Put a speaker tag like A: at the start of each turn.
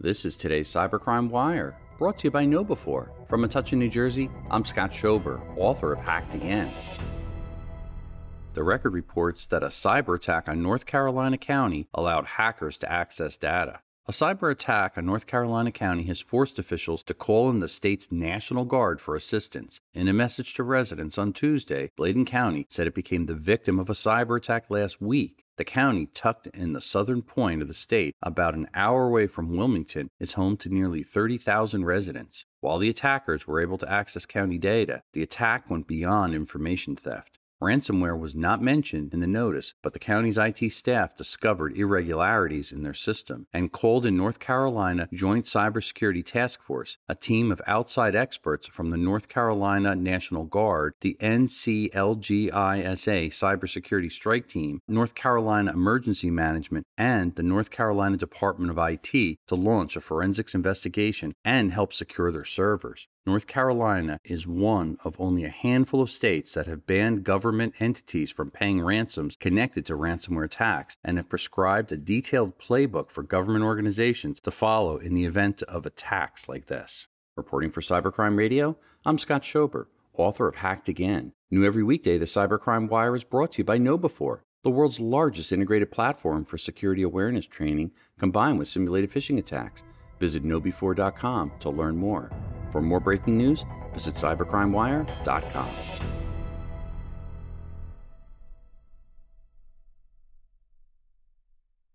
A: This is today's Cybercrime Wire, brought to you by KnowBe4. From Metuchen, New Jersey, I'm Scott Schober, author of Hacked Again. The record reports that a cyber attack on North Carolina County allowed hackers to access data. A cyber attack on North Carolina County has forced officials to call in the state's National Guard for assistance. In a message to residents on Tuesday, Bladen County said it became the victim of a cyber attack last week the county, tucked in the southern point of the state, about an hour away from Wilmington, is home to nearly 30,000 residents. While the attackers were able to access county data, the attack went beyond information theft. Ransomware was not mentioned in the notice, but the county's IT staff discovered irregularities in their system and called in North Carolina Joint Cybersecurity Task Force, a team of outside experts from the North Carolina National Guard, the NCLGISA Cybersecurity Strike Team, North Carolina Emergency Management, and the North Carolina Department of IT to launch a forensics investigation and help secure their servers. North Carolina is one of only a handful of states that have banned government entities from paying ransoms connected to ransomware attacks and have prescribed a detailed playbook for government organizations to follow in the event of attacks like this. Reporting for Cybercrime Radio, I'm Scott Schober, author of Hacked Again. New every weekday, the Cybercrime Wire is brought to you by KnowBe4, the world's largest integrated platform for security awareness training combined with simulated phishing attacks. Visit knowbe4.com to learn more. For more breaking news, visit cybercrimewire.com.